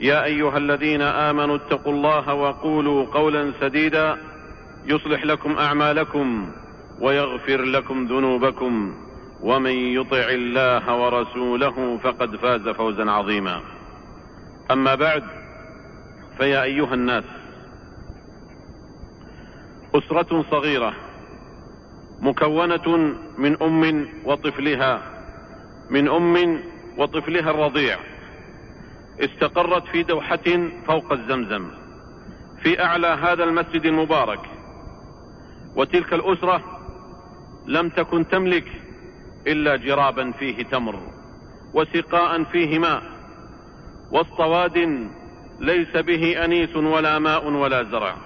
يا أيها الذين آمنوا اتقوا الله وقولوا قولا سديدا يصلح لكم أعمالكم ويغفر لكم ذنوبكم ومن يطع الله ورسوله فقد فاز فوزا عظيما. أما بعد فيا أيها الناس أسرة صغيرة مكونة من أم وطفلها من أم وطفلها الرضيع. استقرت في دوحة فوق الزمزم في أعلى هذا المسجد المبارك. وتلك الأسرة لم تكن تملك إلا جرابا فيه تمر وسقاء فيه ماء وسط واد ليس به أنيس ولا ماء ولا زرع.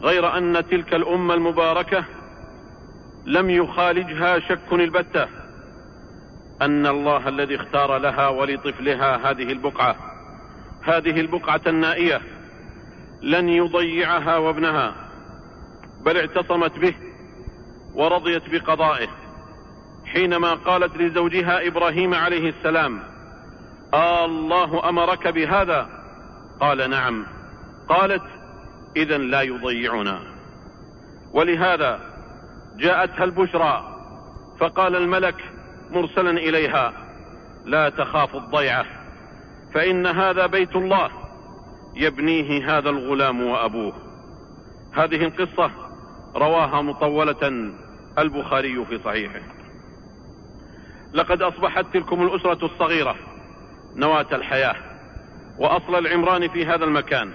غير أن تلك الأمة المباركة لم يخالجها شك البتة. أن الله الذي اختار لها ولطفلها هذه البقعة هذه البقعة النائية لن يضيعها وابنها بل اعتصمت به ورضيت بقضائه. حينما قالت لزوجها إبراهيم عليه السلام آه الله أمرك بهذا؟ قال نعم. قالت اذا لا يضيعنا. ولهذا جاءتها البشرى فقال الملك مرسلا إليها. لا تخاف الضيعة فإن هذا بيت الله. يبنيه هذا الغلام وأبوه. هذه القصة رواها مطولة البخاري في صحيحه. لقد أصبحت تلكم الأسرة الصغيرة نواة الحياة وأصل العمران في هذا المكان.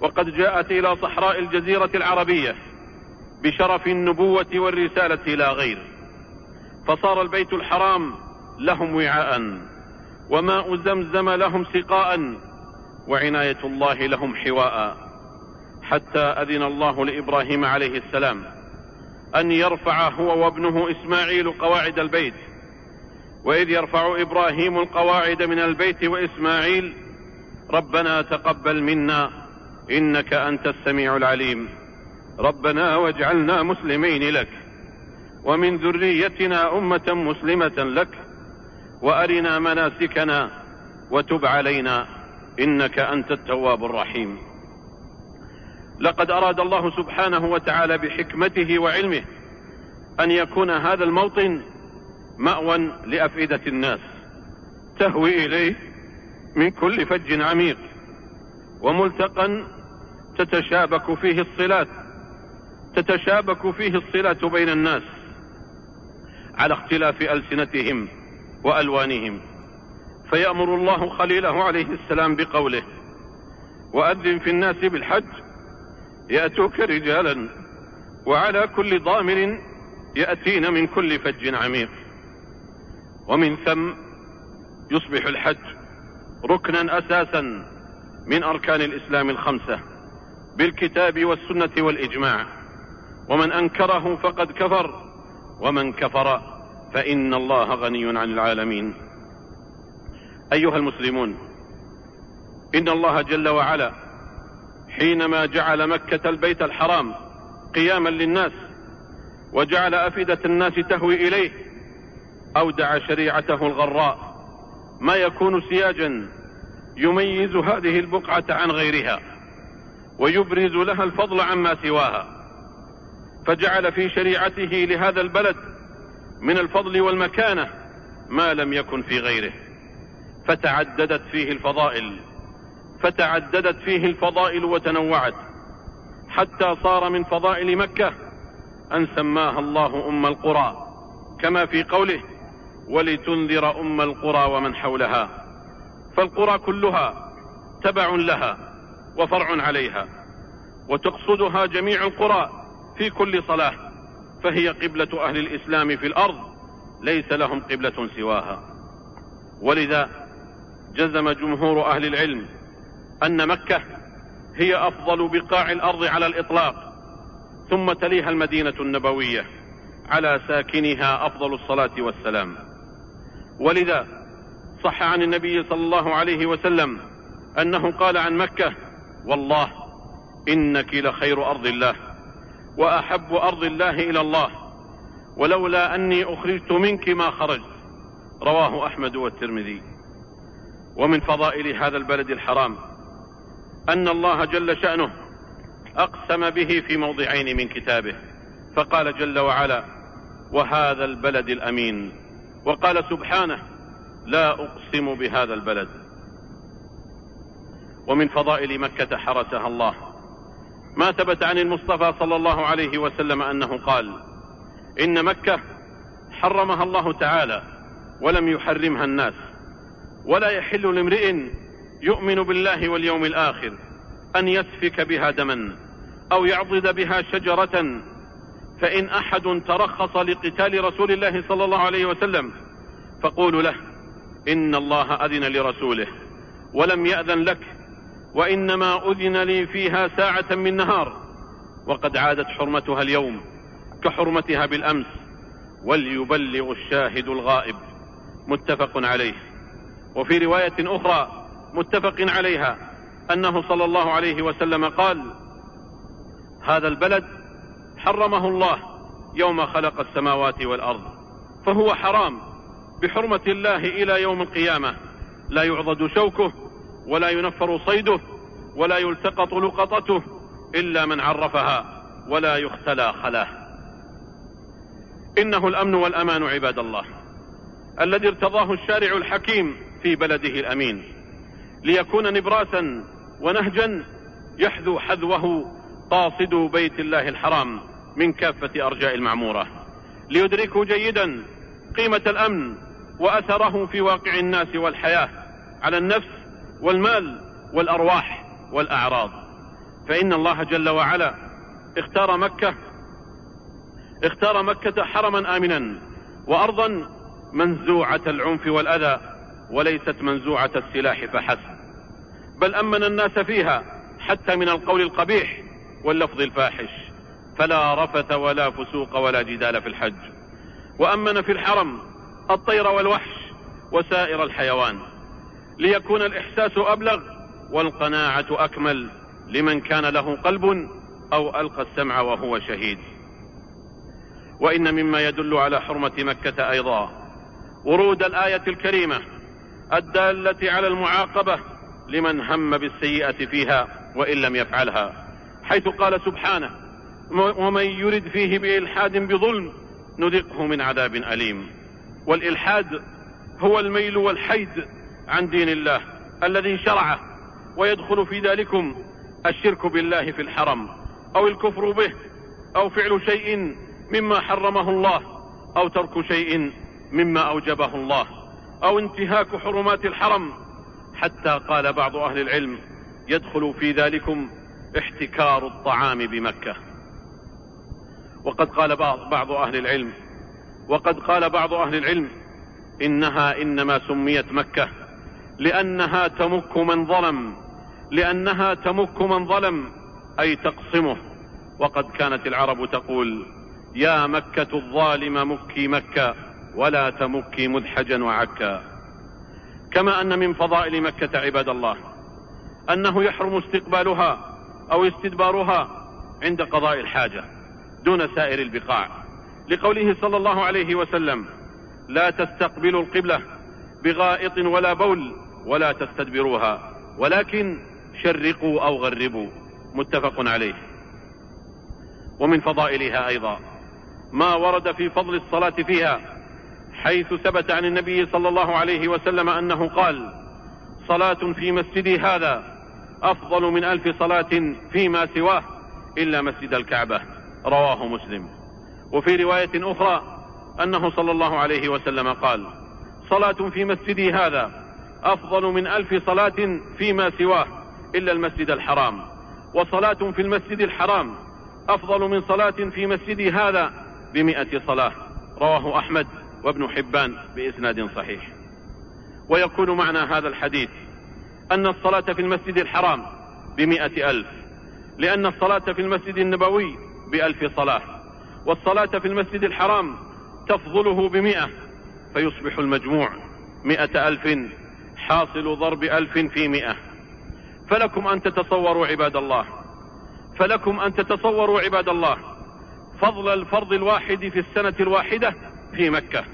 وقد جاءت إلى صحراء الجزيرة العربية بشرف النبوة والرسالة لا غير. فصار البيت الحرام لهم وعاء وماء زمزم لهم سقاء وعناية الله لهم حواء حتى أذن الله لإبراهيم عليه السلام أن يرفع هو وابنه إسماعيل قواعد البيت وإذ يرفع إبراهيم القواعد من البيت وإسماعيل ربنا تقبل منا إنك أنت السميع العليم ربنا واجعلنا مسلمين لك ومن ذريتنا أمة مسلمة لك وأرنا مناسكنا وتب علينا إنك أنت التواب الرحيم. لقد أراد الله سبحانه وتعالى بحكمته وعلمه أن يكون هذا الموطن مأوى لأفئدة الناس تهوي إليه من كل فج عميق وملتقى تتشابك فيه الصلات تتشابك فيه الصلة بين الناس. على اختلاف ألسنتهم وألوانهم. فيأمر الله خليله عليه السلام بقوله وأذن في الناس بالحج يأتوك رجالا وعلى كل ضامر يأتين من كل فج عميق. ومن ثم يصبح الحج ركنا أساسا من أركان الإسلام الخمسة بالكتاب والسنة والإجماع. ومن أنكره فقد كفر ومن كفر فإن الله غني عن العالمين. أيها المسلمون إن الله جل وعلا حينما جعل مكة البيت الحرام قياما للناس وجعل أفئدة الناس تهوي إليه أودع شريعته الغراء. ما يكون سياجا يميز هذه البقعة عن غيرها ويبرز لها الفضل عما سواها. فجعل في شريعته لهذا البلد من الفضل فتعددت فيه الفضائل وتنوعت. حتى صار من فضائل مكة أن سماها الله أم القرى كما في قوله ولتنذر أم القرى ومن حولها فالقرى كلها تبع لها وفرع عليها وتقصدها جميع القرى في كل صلاة فهي قبلة أهل الإسلام في الأرض ليس لهم قبلة سواها. ولذا جزم جمهور أهل العلم أن مكة هي أفضل بقاع الأرض على الإطلاق ثم تليها المدينة النبوية على ساكنها أفضل الصلاة والسلام. ولذا صح عن النبي صلى الله عليه وسلم أنه قال عن مكة والله إنك لخير أرض الله. وأحب أرض الله إلى الله ولولا أني أخرجت منك ما خرجت. رواه أحمد والترمذي. ومن فضائل هذا البلد الحرام أن الله جل شأنه أقسم به في موضعين من كتابه. فقال جل وعلا وهذا البلد الأمين وقال سبحانه لا أقسم بهذا البلد ومن فضائل مكة حرسها الله. ما ثبت عن المصطفى صلى الله عليه وسلم أنه قال إن مكة حرمها الله تعالى ولم يحرمها الناس ولا يحل لامرئ يؤمن بالله واليوم الآخر أن يسفك بها دما أو يعضد بها شجرة فإن أحد ترخص لقتال رسول الله صلى الله عليه وسلم فقولوا له إن الله أذن لرسوله ولم يأذن لك وإنما أذن لي فيها ساعة من نهار وقد عادت حرمتها اليوم كحرمتها بالأمس وليبلغ الشاهد الغائب. متفق عليه. وفي رواية أخرى متفق عليها أنه صلى الله عليه وسلم قال هذا البلد حرمه الله يوم خلق السماوات والأرض فهو حرام بحرمة الله إلى يوم القيامة لا يعضد شوكه ولا ينفر صيده ولا يلتقط لقطته إلا من عرفها ولا يختلى خلاه. إنه الأمن والأمان عباد الله الذي ارتضاه الشارع الحكيم في بلده الأمين. ليكون نبراسا ونهجا يحذو حذوه قاصدو بيت الله الحرام من كافة أرجاء المعمورة. ليدركوا جيدا قيمة الأمن وأثره في واقع الناس والحياة على النفس والمال والأرواح والأعراض. فإن الله جل وعلا اختار مكة اختار مكة حرما آمنا وأرضا منزوعة العنف والأذى وليست منزوعة السلاح فحسب. بل أمن الناس فيها حتى من القول القبيح واللفظ الفاحش فلا رفث ولا فسوق ولا جدال في الحج. وأمن في الحرم الطير والوحش وسائر الحيوان. ليكون الإحساس أبلغ والقناعة أكمل لمن كان له قلب أو ألقى السمع وهو شهيد. وإن مما يدل على حرمة مكة أيضا ورود الآية الكريمة الدالة على المعاقبة لمن هم بالسيئة فيها وإن لم يفعلها حيث قال سبحانه ومن يرد فيه بإلحاد بظلم نذقه من عذاب أليم. والإلحاد هو الميل والحيد عن دين الله الذي شرعه ويدخل في ذلكم الشرك بالله في الحرم أو الكفر به أو فعل شيء مما حرمه الله أو ترك شيء مما أوجبه الله أو انتهاك حرمات الحرم. حتى قال بعض أهل العلم يدخل في ذلكم احتكار الطعام بمكة. وقد قال بعض, أهل العلم وقد قال بعض أهل العلم إنها إنما سميت مكة لأنها تمك من ظلم لأنها تمك من ظلم أي تقصمه وقد كانت العرب تقول يا مكة الظالم مكي مكة ولا تمكي مدحجا وعكا. كما أن من فضائل مكة عباد الله أنه يحرم استقبالها أو استدبارها عند قضاء الحاجة دون سائر البقاع. لقوله صلى الله عليه وسلم لا تستقبلوا القبلة بغائط ولا بول ولا تستدبروها ولكن شرقوا أو غربوا. متفق عليه. ومن فضائلها أيضا ما ورد في فضل الصلاة فيها حيث ثبت عن النبي صلى الله عليه وسلم أنه قال صلاة في مسجدي هذا أفضل من ألف صلاة فيما سواه إلا مسجد الكعبة. رواه مسلم. وفي رواية أخرى أنه صلى الله عليه وسلم قال صلاة في مسجدي هذا أفضل من ألف صلاة فيما سواه إلا المسجد الحرام. وصلاة في المسجد الحرام أفضل من صلاة في مسجدي هذا بمئة صلاة. رواه أحمد وابن حبان بإسناد صحيح. ويكون معنى هذا الحديث أن الصلاة في المسجد الحرام بمئة ألف لأن الصلاة في المسجد النبوي بألف صلاة والصلاة في المسجد الحرام تفضله بمئة فيصبح المجموع مئة ألف حاصل ضرب ألف في مئة. فلكم أن تتصوروا عباد الله. فلكم أن تتصوروا عباد الله فضل الفرض الواحد في السنة الواحدة في مكة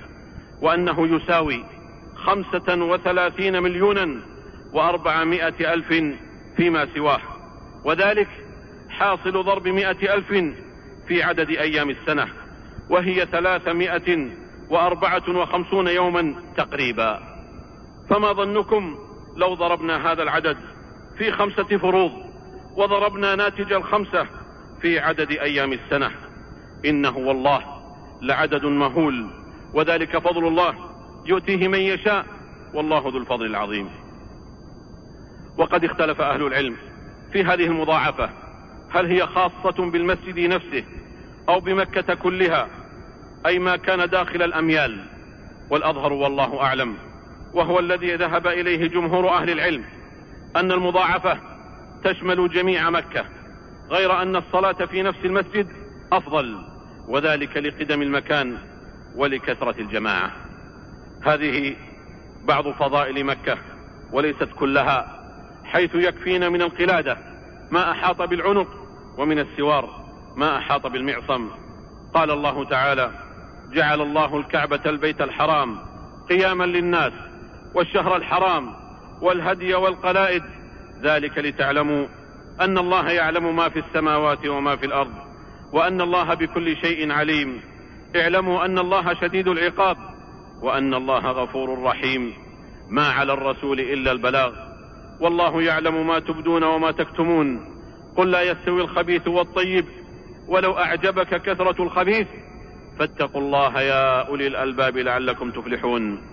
وأنه يساوي خمسة وثلاثين مليونا وأربعمائة ألف فيما سواه. وذلك حاصل ضرب مائة ألف في عدد أيام السنة وهي ثلاثمائة وأربعة وخمسون يوما تقريبا. فما ظنكم لو ضربنا هذا العدد في خمسة فروض وضربنا ناتج الخمسة في عدد أيام السنة. إنه والله لعدد مهول وذلك فضل الله يؤتيه من يشاء والله ذو الفضل العظيم. وقد اختلف أهل العلم في هذه المضاعفة هل هي خاصة بالمسجد نفسه أو بمكة كلها أي ما كان داخل الأميال. والأظهر والله أعلم وهو الذي ذهب إليه جمهور أهل العلم أن المضاعفة تشمل جميع مكة غير أن الصلاة في نفس المسجد أفضل وذلك لقدم المكان ولكثرة الجماعة. هذه بعض فضائل مكة وليست كلها حيث يكفينا من القلادة ما أحاط بالعنق ومن السوار ما أحاط بالمعصم. قال الله تعالى جعل الله الكعبة البيت الحرام قياما للناس والشهر الحرام والهدي والقلائد. ذلك لتعلموا أن الله يعلم ما في السماوات وما في الأرض وأن الله بكل شيء عليم. اعلموا أن الله شديد العقاب وأن الله غفور رحيم. ما على الرسول إلا البلاغ. والله يعلم ما تبدون وما تكتمون. قل لا يستوي الخبيث والطيب ولو أعجبك كثرة الخبيث. فاتقوا الله يا أولي الألباب لعلكم تفلحون.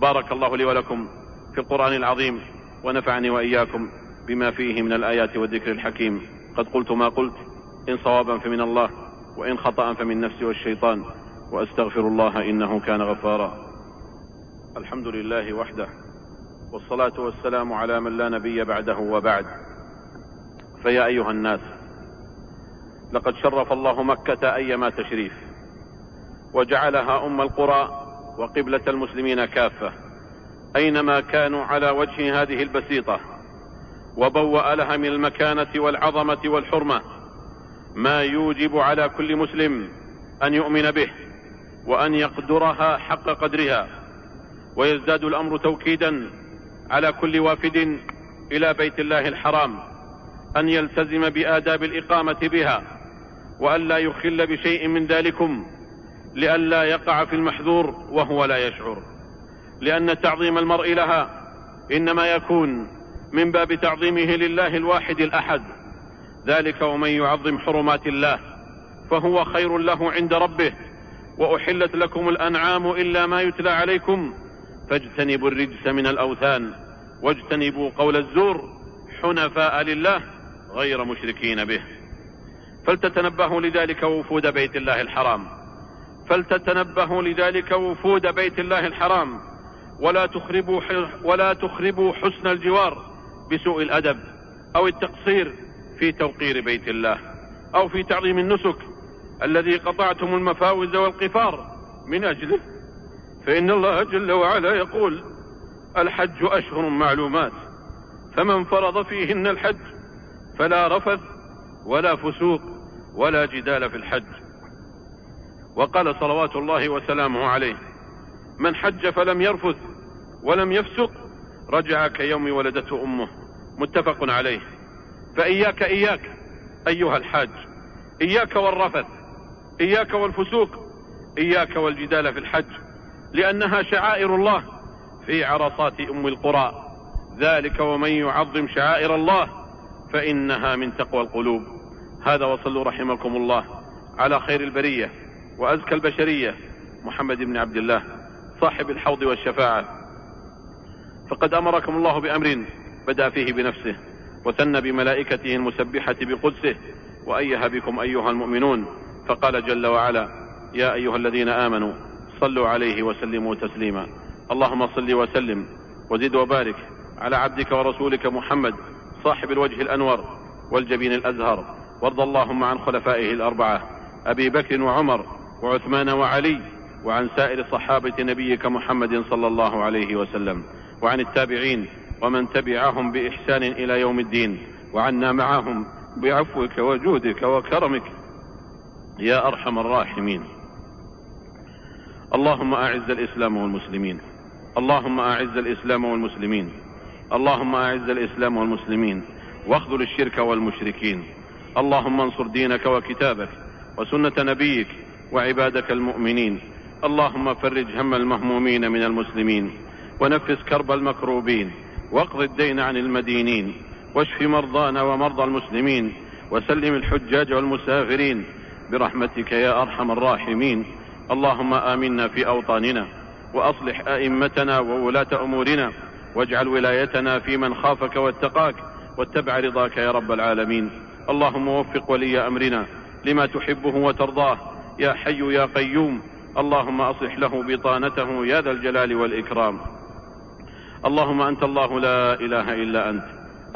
بارك الله لي ولكم في القرآن العظيم ونفعني وإياكم بما فيه من الآيات والذكر الحكيم. قد قلت ما قلت إن صوابا فمن الله وإن خطأ فمن نفسي والشيطان وأستغفر الله إنه كان غفارا. الحمد لله وحده والصلاة والسلام على من لا نبي بعده وبعد. فيا أيها الناس لقد شرف الله مكة أيما تشريف وجعلها أم القرى وقبلة المسلمين كافة. أينما كانوا على وجه هذه البسيطة وبوأ لها من المكانة والعظمة والحرمة ما يوجب على كل مسلم أن يؤمن به وأن يقدرها حق قدرها. ويزداد الأمر توكيدا على كل وافد إلى بيت الله الحرام أن يلتزم بآداب الإقامة بها وأن لا يخل بشيء من ذلكم. لئلا يقع في المحذور وهو لا يشعر. لأن تعظيم المرء لها إنما يكون من باب تعظيمه لله الواحد الأحد. ذلك ومن يعظم حرمات الله فهو خير له عند ربه. وأحلت لكم الأنعام إلا ما يتلى عليكم فاجتنبوا الرجس من الأوثان واجتنبوا قول الزور حنفاء لله غير مشركين به. فلتتنبهوا لذلك وفود بيت الله الحرام. فلتتنبهوا لذلك وفود بيت الله الحرام. ولا تخربوا ولا تخربوا حسن الجوار بسوء الأدب أو التقصير في توقير بيت الله أو في تعظيم النسك الذي قطعتم المفاوز والقفار من أجله. فإن الله جل وعلا يقول الحج أشهر معلومات فمن فرض فيهن الحج فلا رفث ولا فسوق ولا جدال في الحج. وقال صلوات الله وسلامه عليه من حج فلم يرفث ولم يفسق رجع كيوم ولدته أمه. متفق عليه. فإياك إياك أيها الحاج إياك والرفث إياك والفسوق إياك والجدال في الحج لأنها شعائر الله في عرصات أم القرى. ذلك ومن يعظم شعائر الله فإنها من تقوى القلوب. هذا وصلوا رحمكم الله على خير البرية. وأزكى البشرية محمد بن عبد الله صاحب الحوض والشفاعة. فقد أمركم الله بأمر بدأ فيه بنفسه وثنى بملائكته المسبحة بقدسه وأيه بكم أيها المؤمنون فقال جل وعلا يا أيها الذين آمنوا صلوا عليه وسلموا تسليما. اللهم صل وسلم وزد وبارك على عبدك ورسولك محمد صاحب الوجه الأنور والجبين الأزهر. وارض اللهم عن خلفائه الأربعة أبي بكر وعمر وعثمان وعلي وعن سائر صحابة نبيك محمد صلى الله عليه وسلم وعن التابعين ومن تبعهم بإحسان إلى يوم الدين وعنا معهم بعفوك وجودك وكرمك. يا أرحم الراحمين. اللهم أعز الإسلام والمسلمين. اللهم أعز الإسلام والمسلمين. اللهم أعز الإسلام والمسلمين. واخذل الشرك والمشركين. اللهم انصر دينك وكتابك وسنة نبيك وعبادك المؤمنين. اللهم فرج هم المهمومين من المسلمين. ونفس كرب المكروبين. واقض الدين عن المدينين. واشف مرضانا ومرضى المسلمين. وسلم الحجاج والمسافرين برحمتك يا أرحم الراحمين. اللهم آمنا في أوطاننا. وأصلح أئمتنا وولاة أمورنا. واجعل ولايتنا في من خافك واتقاك. واتبع رضاك يا رب العالمين. اللهم وفق ولي أمرنا لما تحبه وترضاه. يا حي يا قيوم اللهم أصلح له بطانته يا ذا الجلال والإكرام. اللهم أنت الله لا إله إلا أنت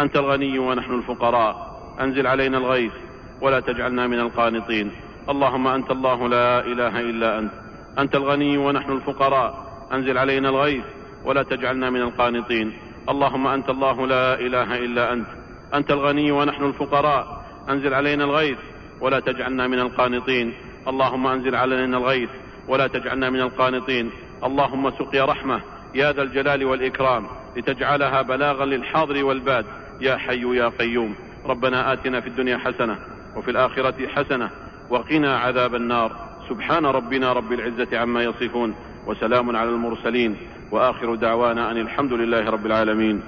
أنت الغني ونحن الفقراء. أنزل علينا الغيث ولا تجعلنا من القانطين. اللهم أنت الله لا إله إلا أنت أنت الغني ونحن الفقراء. أنزل علينا الغيث ولا تجعلنا من القانطين. اللهم أنت الله لا إله إلا أنت أنت الغني ونحن الفقراء. أنزل علينا الغيث ولا تجعلنا من القانطين. اللهم انزل علينا الغيث ولا تجعلنا من القانطين. اللهم سقيا رحمة يا ذا الجلال والإكرام لتجعلها بلاغا للحاضر والباد. يا حي يا قيوم ربنا آتنا في الدنيا حسنة وفي الآخرة حسنة وقنا عذاب النار. سبحان ربنا رب العزة عما يصفون وسلام على المرسلين وآخر دعوانا أن الحمد لله رب العالمين.